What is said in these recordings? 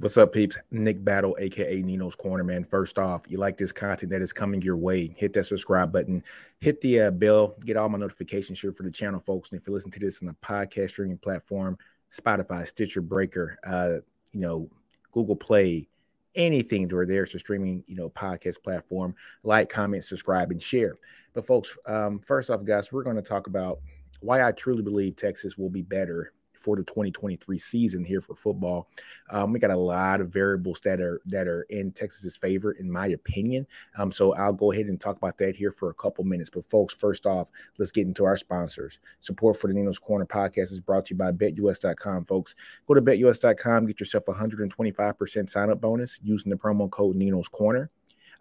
What's up, peeps? Nick Battle, aka Nino's Corner, man. First off, you like this content that is coming your way, hit that subscribe button, hit the uh, bell, get all my notifications here for the channel, folks. And if you're listening to this on the podcast streaming platform, Spotify, Stitcher, Breaker, uh, you know, Google Play, anything where there's a streaming, you know, podcast platform, like, comment, subscribe, and share. But folks, um, first off, guys, we're going to talk about why I truly believe Texas will be better for the 2023 season here for football. Um, we got a lot of variables that are that are in Texas's favor, in my opinion. Um, so I'll go ahead and talk about that here for a couple minutes. But folks, first off, let's get into our sponsors. Support for the Nino's Corner podcast is brought to you by BetUS.com, folks. Go to BetUS.com, get yourself a 125% sign up bonus using the promo code Nino's Corner.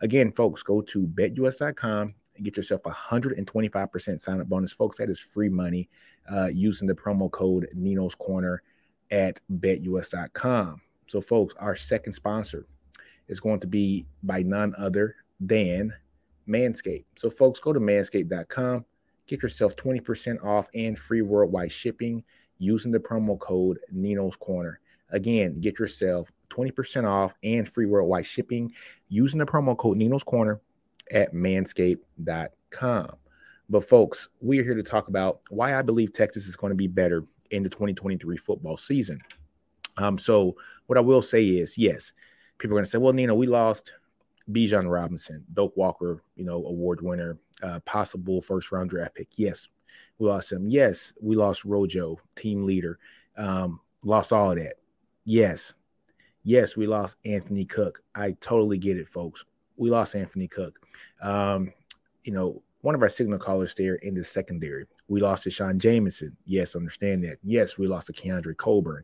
Again, folks, go to BetUS.com and get yourself a 125% sign up bonus, folks. That is free money uh, using the promo code Nino's Corner at betus.com. So, folks, our second sponsor is going to be by none other than Manscaped. So, folks, go to manscaped.com, get yourself 20% off and free worldwide shipping using the promo code Nino's Corner. Again, get yourself 20% off and free worldwide shipping using the promo code Nino's Corner at manscaped.com. But, folks, we are here to talk about why I believe Texas is going to be better in the 2023 football season. Um, so, what I will say is, yes, people are going to say, well, Nina, we lost Bijan Robinson, Doak Walker, you know, award winner, uh, possible first round draft pick. Yes, we lost him. Yes, we lost Rojo, team leader. Um, lost all of that. Yes. Yes, we lost Anthony Cook. I totally get it, folks. We lost Anthony Cook. Um, you know, one of our signal callers there in the secondary. We lost to Sean Jamison. Yes, understand that. Yes, we lost to Keondre Coburn.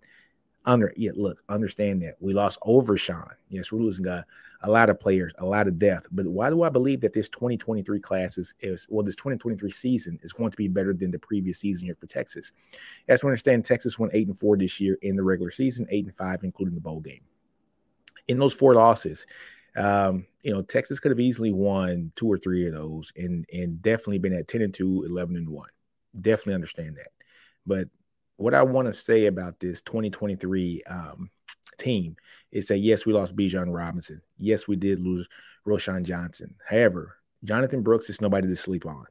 Under yeah, look, understand that. We lost Overshown. Yes, we're losing a, a lot of players, a lot of depth. But why do I believe that this 2023 class is, is well, this 2023 season is going to be better than the previous season here for Texas? As we understand, Texas went eight and four this year in the regular season, eight and five, including the bowl game. In those four losses, um, you know, Texas could have easily won two or three of those and and definitely been at 10 and 2, 11 and 1. Definitely understand that. But what I want to say about this 2023 um, team is that yes, we lost Bijan Robinson. Yes, we did lose Roschon Johnson. However, Jonathan Brooks is nobody to sleep on.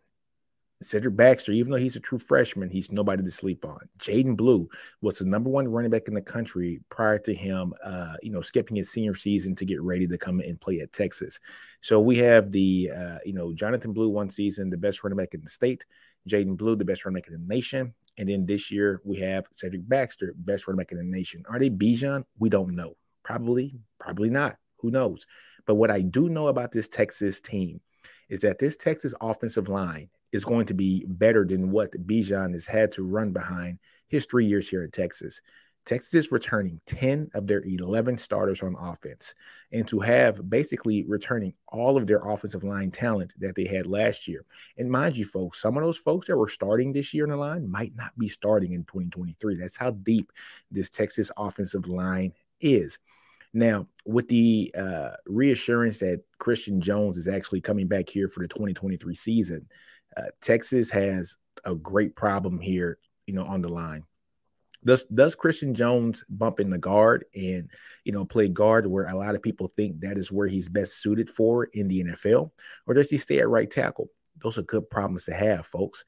Cedric Baxter, even though he's a true freshman, he's nobody to sleep on. Jaden Blue was the number one running back in the country prior to him, uh, you know, skipping his senior season to get ready to come and play at Texas. So we have the, uh, you know, Jonathan Blue one season, the best running back in the state. Jaden Blue, the best running back in the nation. And then this year we have Cedric Baxter, best running back in the nation. Are they Bijan? We don't know. Probably, probably not. Who knows? But what I do know about this Texas team is that this Texas offensive line is going to be better than what Bijan has had to run behind his three years here at Texas. Texas is returning 10 of their 11 starters on offense, and to have basically returning all of their offensive line talent that they had last year. And mind you, folks, some of those folks that were starting this year in the line might not be starting in 2023. That's how deep this Texas offensive line is. Now, with the uh, reassurance that Christian Jones is actually coming back here for the 2023 season, uh, Texas has a great problem here, you know, on the line. Does does Christian Jones bump in the guard and you know play guard where a lot of people think that is where he's best suited for in the NFL, or does he stay at right tackle? Those are good problems to have, folks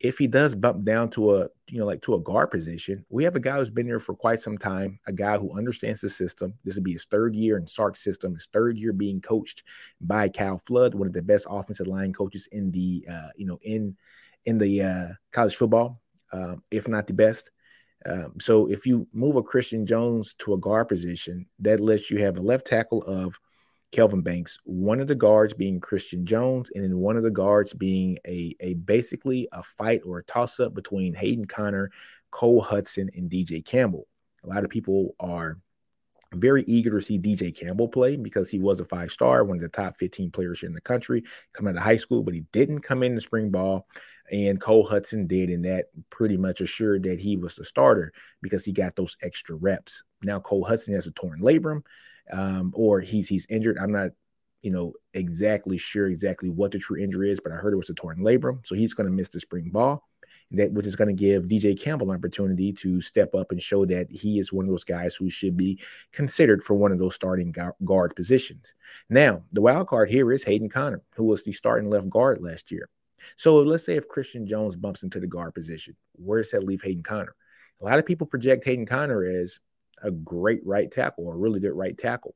if he does bump down to a you know like to a guard position, we have a guy who's been there for quite some time, a guy who understands the system. This will be his third year in Sark system, his third year being coached by Kyle Flood, one of the best offensive line coaches in the uh, you know in in the uh, college football, um, if not the best. Um, so if you move a Christian Jones to a guard position, that lets you have a left tackle of Kelvin Banks, one of the guards being Christian Jones, and then one of the guards being a, a basically a fight or a toss up between Hayden Conner, Cole Hudson, and DJ Campbell. A lot of people are very eager to see DJ Campbell play because he was a five star, one of the top 15 players in the country coming out of high school, but he didn't come in the spring ball. And Cole Hudson did, and that pretty much assured that he was the starter because he got those extra reps. Now Cole Hudson has a torn labrum, um, or he's he's injured. I'm not, you know, exactly sure exactly what the true injury is, but I heard it was a torn labrum, so he's going to miss the spring ball that which is going to give DJ Campbell an opportunity to step up and show that he is one of those guys who should be considered for one of those starting guard positions. Now, the wild card here is Hayden Conner, who was the starting left guard last year. So let's say if Christian Jones bumps into the guard position, where does that leave Hayden Conner? A lot of people project Hayden Conner as a great right tackle or a really good right tackle.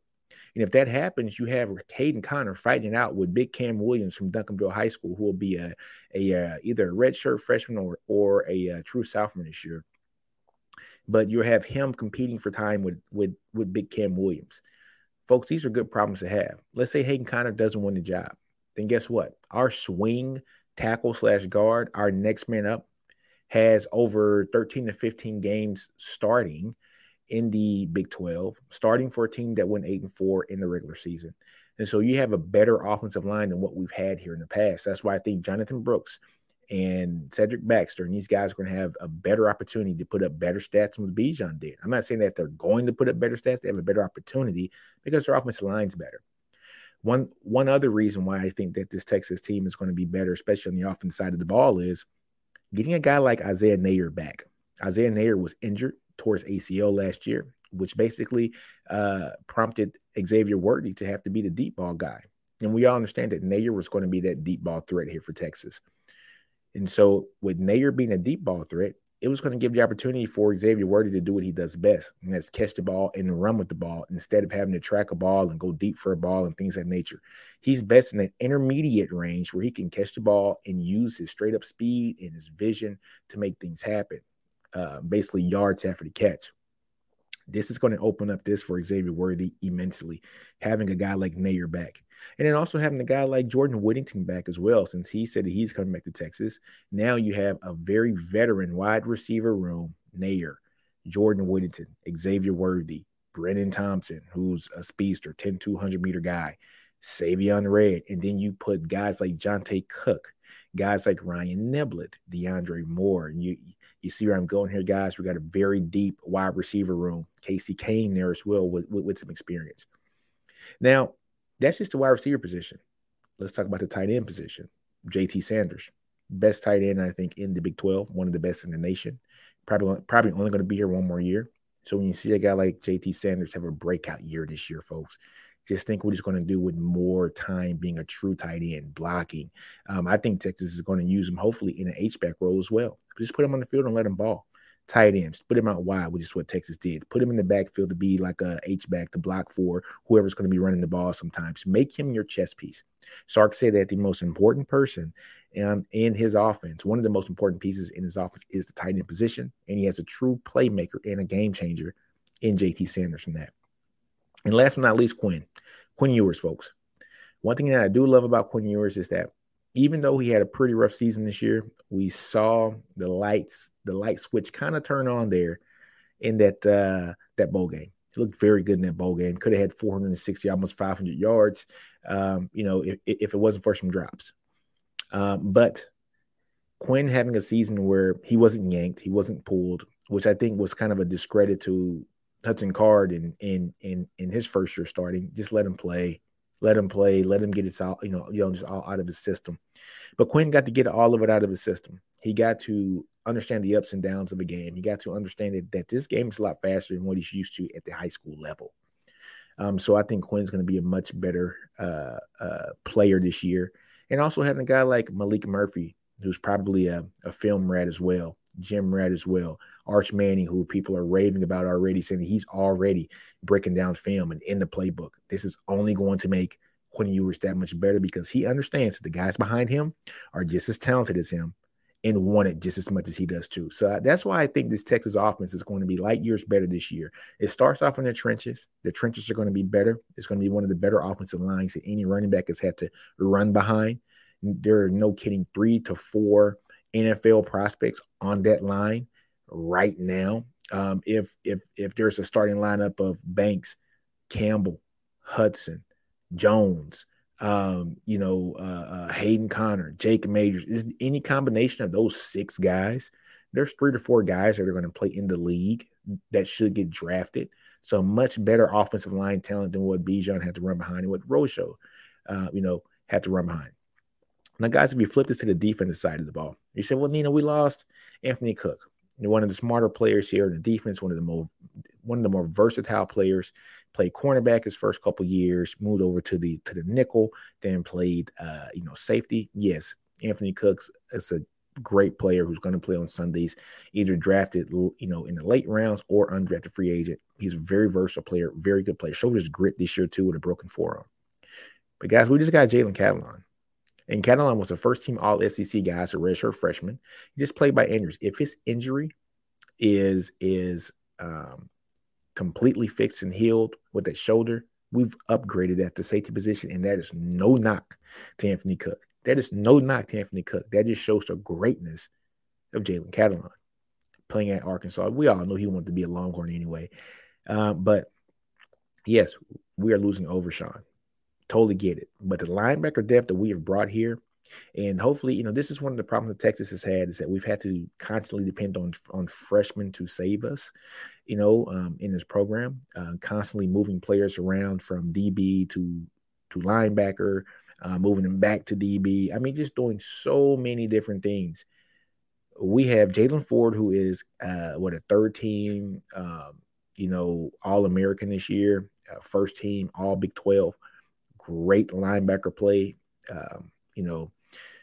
And if that happens, you have Hayden Conner fighting out with Big Cam Williams from Duncanville High School, who will be a, a uh, either a redshirt freshman or or a, uh, true sophomore this year. But you have him competing for time with with with Big Cam Williams. Folks, these are good problems to have. Let's say Hayden Conner doesn't win the job. Then guess what? Our swing tackle slash guard, our next man up, has over 13 to 15 games starting in the Big 12, starting for a team that went eight and four in the regular season. And so you have a better offensive line than what we've had here in the past. That's why I think Jonathan Brooks and Cedric Baxter and these guys are going to have a better opportunity to put up better stats than what Bijan did. I'm not saying that they're going to put up better stats, they have a better opportunity because their offensive line's better. One one other reason why I think that this Texas team is going to be better, especially on the offense side of the ball, is getting a guy like Isaiah Neyor back. Isaiah Neyor was injured towards ACL last year, which basically uh, prompted Xavier Worthy to have to be the deep ball guy. And we all understand that Neyor was going to be that deep ball threat here for Texas. And so, with Neyor being a deep ball threat, it was going to give the opportunity for Xavier Worthy to do what he does best, and that's catch the ball and run with the ball instead of having to track a ball and go deep for a ball and things of that nature. He's best in an intermediate range where he can catch the ball and use his straight up speed and his vision to make things happen uh, basically yards after the catch. This is going to open up this for Xavier Worthy immensely, having a guy like Neyor back. And then also having a guy like Jordan Whittington back as well, since he said that he's coming back to Texas. Now you have a very veteran wide receiver room, Neyor, Jordan Whittington, Xavier Worthy, Brenen Thompson, who's a speedster, 10, 200 meter guy, Savion Red. And then you put guys like Johntay Cook, guys like Ryan Niblett, DeAndre Moore. And you you see where I'm going here, guys. We got a very deep wide receiver room. Casey Cain there as well with, with, with some experience. Now, that's just the wide receiver position. Let's talk about the tight end position. JT Sanders, best tight end, I think, in the Big 12, one of the best in the nation. Probably, probably only going to be here one more year. So when you see a guy like JT Sanders have a breakout year this year, folks, just think what he's going to do with more time being a true tight end, blocking. Um, I think Texas is going to use him hopefully in an H-back role as well. Just put him on the field and let him ball. Tight ends, put him out wide, which is what Texas did. Put him in the backfield to be like a H-back to block for whoever's going to be running the ball sometimes. Make him your chess piece. Sark said that the most important person in, in his offense, one of the most important pieces in his offense is the tight end position. And he has a true playmaker and a game changer in JT Sanders from that. And last but not least, Quinn. Quinn Ewers, folks. One thing that I do love about Quinn Ewers is that even though he had a pretty rough season this year, we saw the lights, the light switch kind of turn on there in that uh, that bowl game. He looked very good in that bowl game. Could have had 460, almost 500 yards. Um, you know, if, if, it wasn't for some drops. Um, but Quinn having a season where he wasn't yanked, he wasn't pulled, which I think was kind of a discredit to Hudson Card in in in in his first year starting. Just let him play, let him play, let him get it all you know you know just all out of his system. But Quinn got to get all of it out of his system. He got to understand the ups and downs of a game. He got to understand that, that this game is a lot faster than what he's used to at the high school level. Um, so I think Quinn's going to be a much better uh, uh, player this year. And also having a guy like Maalik Murphy, who's probably a, a film rat as well, Jim Red as well, Arch Manning, who people are raving about already, saying he's already breaking down film and in the playbook. This is only going to make Quinn Ewers that much better because he understands that the guys behind him are just as talented as him and want it just as much as he does too. So uh, that's why I think this Texas offense is going to be light years better this year. It starts off in the trenches. The trenches are going to be better. It's going to be one of the better offensive lines that any running back has had to run behind. There are no kidding three to four NFL prospects on that line right now. Um, if if if there's a starting lineup of Banks, Campbell, Hudson, Jones, um, you know, uh, uh, Hayden Conner, Jake Majors, is any combination of those six guys. There's three to four guys that are going to play in the league that should get drafted. So much better offensive line talent than what Bijan had to run behind and what Rojo, uh, you know, had to run behind. Now, guys, if you flip this to the defensive side of the ball, you say, well, Nina, we lost Anthony Cook, one of the smarter players here in the defense, one of the more one of the more versatile players. Played cornerback his first couple years, moved over to the to the nickel, then played uh, you know safety. Yes, Anthony Cooks is a great player who's going to play on Sundays, either drafted you know in the late rounds or undrafted free agent. He's a very versatile player, very good player. Showed his grit this year too with a broken forearm. But guys, we just got Jalen Catalon. And Catalon was a first team all SEC guy, so redshirt freshman. He just played by injuries. If his injury is is um, completely fixed and healed with that shoulder, we've upgraded at the safety position, and that is no knock to Anthony Cook. That is no knock to Anthony Cook. That just shows the greatness of Jalen Catalon playing at Arkansas. We all know he wanted to be a Longhorn anyway. Uh, but yes, we are losing Overshown. Totally get it. But the linebacker depth that we have brought here, and hopefully, you know, this is one of the problems that Texas has had is that we've had to constantly depend on on freshmen to save us, you know, um, in this program, uh, constantly moving players around from DB to to linebacker, uh, moving them back to DB. I mean, just doing so many different things. We have Jaylan Ford, who is uh, what a third team, um, you know, All American this year, uh, first team All Big Twelve great linebacker play. Um, you know,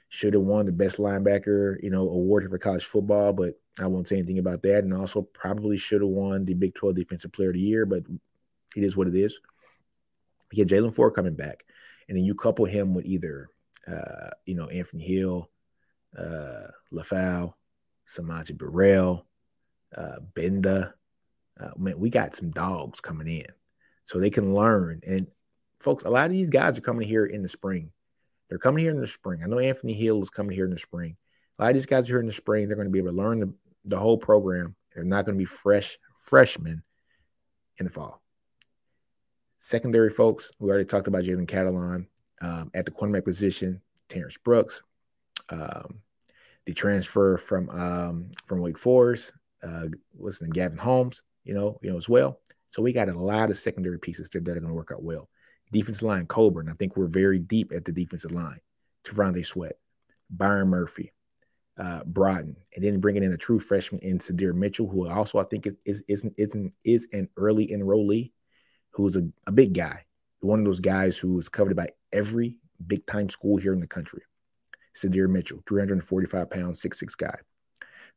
should have won the best linebacker, you know, award for college football, but I won't say anything about that. And also probably should have won the Big 12 Defensive Player of the Year, but it is what it is. You get Jaylan Ford coming back, and then you couple him with either, uh, you know, Anthony Hill, uh, Liufau, S'Maje Burrell, uh, Benda. Uh, man, we got some dogs coming in, so they can learn. And folks, a lot of these guys are coming here in the spring. They're coming here in the spring. I know Anthony Hill is coming here in the spring. A lot of these guys are here in the spring. They're going to be able to learn the, the whole program. They're not going to be fresh freshmen in the fall. Secondary folks, we already talked about Jalen Catalon um, at the cornerback position. Terrence Brooks, um, the transfer from um, from Wake Forest, uh, Gavin Holmes, you know, you know as well. So we got a lot of secondary pieces that are going to work out well. Defensive line, Coburn. I think we're very deep at the defensive line. T'Vondre Sweat, Byron Murphy, uh, Broughton, and then bringing in a true freshman in Sydir Mitchell, who also I think is is is, is, an, is an early enrollee, who's a, a big guy, one of those guys who is covered by every big time school here in the country. Sydir Mitchell, 345 pounds, six six guy.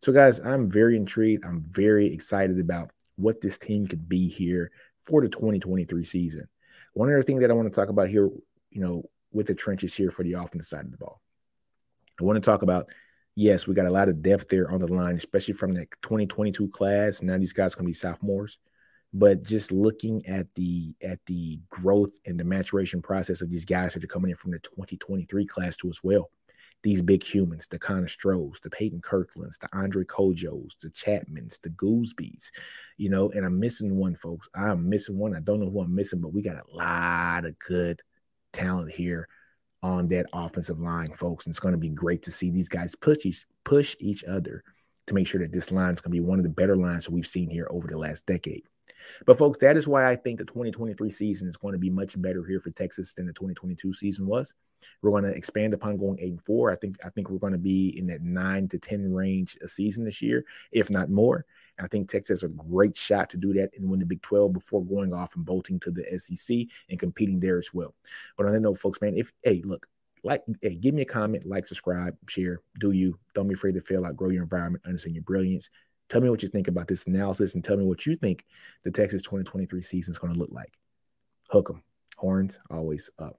So, guys, I'm very intrigued. I'm very excited about what this team could be here for the 2023 season. One other thing that I want to talk about here, you know, with the trenches here for the offensive side of the ball. I want to talk about, yes, we got a lot of depth there on the line, especially from the 2022 class. Now these guys can be sophomores. But just looking at the at the growth and the maturation process of these guys that are coming in from the 2023 class too as well these big humans, the Connor Strohs, the Payton Kirklands, the Andre Cojoes, the Chapmans, the Goosbys, you know, and I'm missing one, folks. I'm missing one. I don't know who I'm missing, but we got a lot of good talent here on that offensive line, folks. And it's going to be great to see these guys push each, push each other to make sure that this line is going to be one of the better lines that we've seen here over the last decade. But folks, that is why I think the 2023 season is going to be much better here for Texas than the 2022 season was. We're going to expand upon going eight and four. I think I think we're going to be in that nine to ten range a season this year, if not more. I think Texas has a great shot to do that and win the Big 12 before going off and bolting to the SEC and competing there as well. But on that note, folks, man, if hey, look, like, hey, give me a comment, like, subscribe, share. Do you? Don't be afraid to fail out, grow your environment, understand your brilliance. Tell me what you think about this analysis and tell me what you think the Texas 2023 season is going to look like. Hook 'em. Horns always up.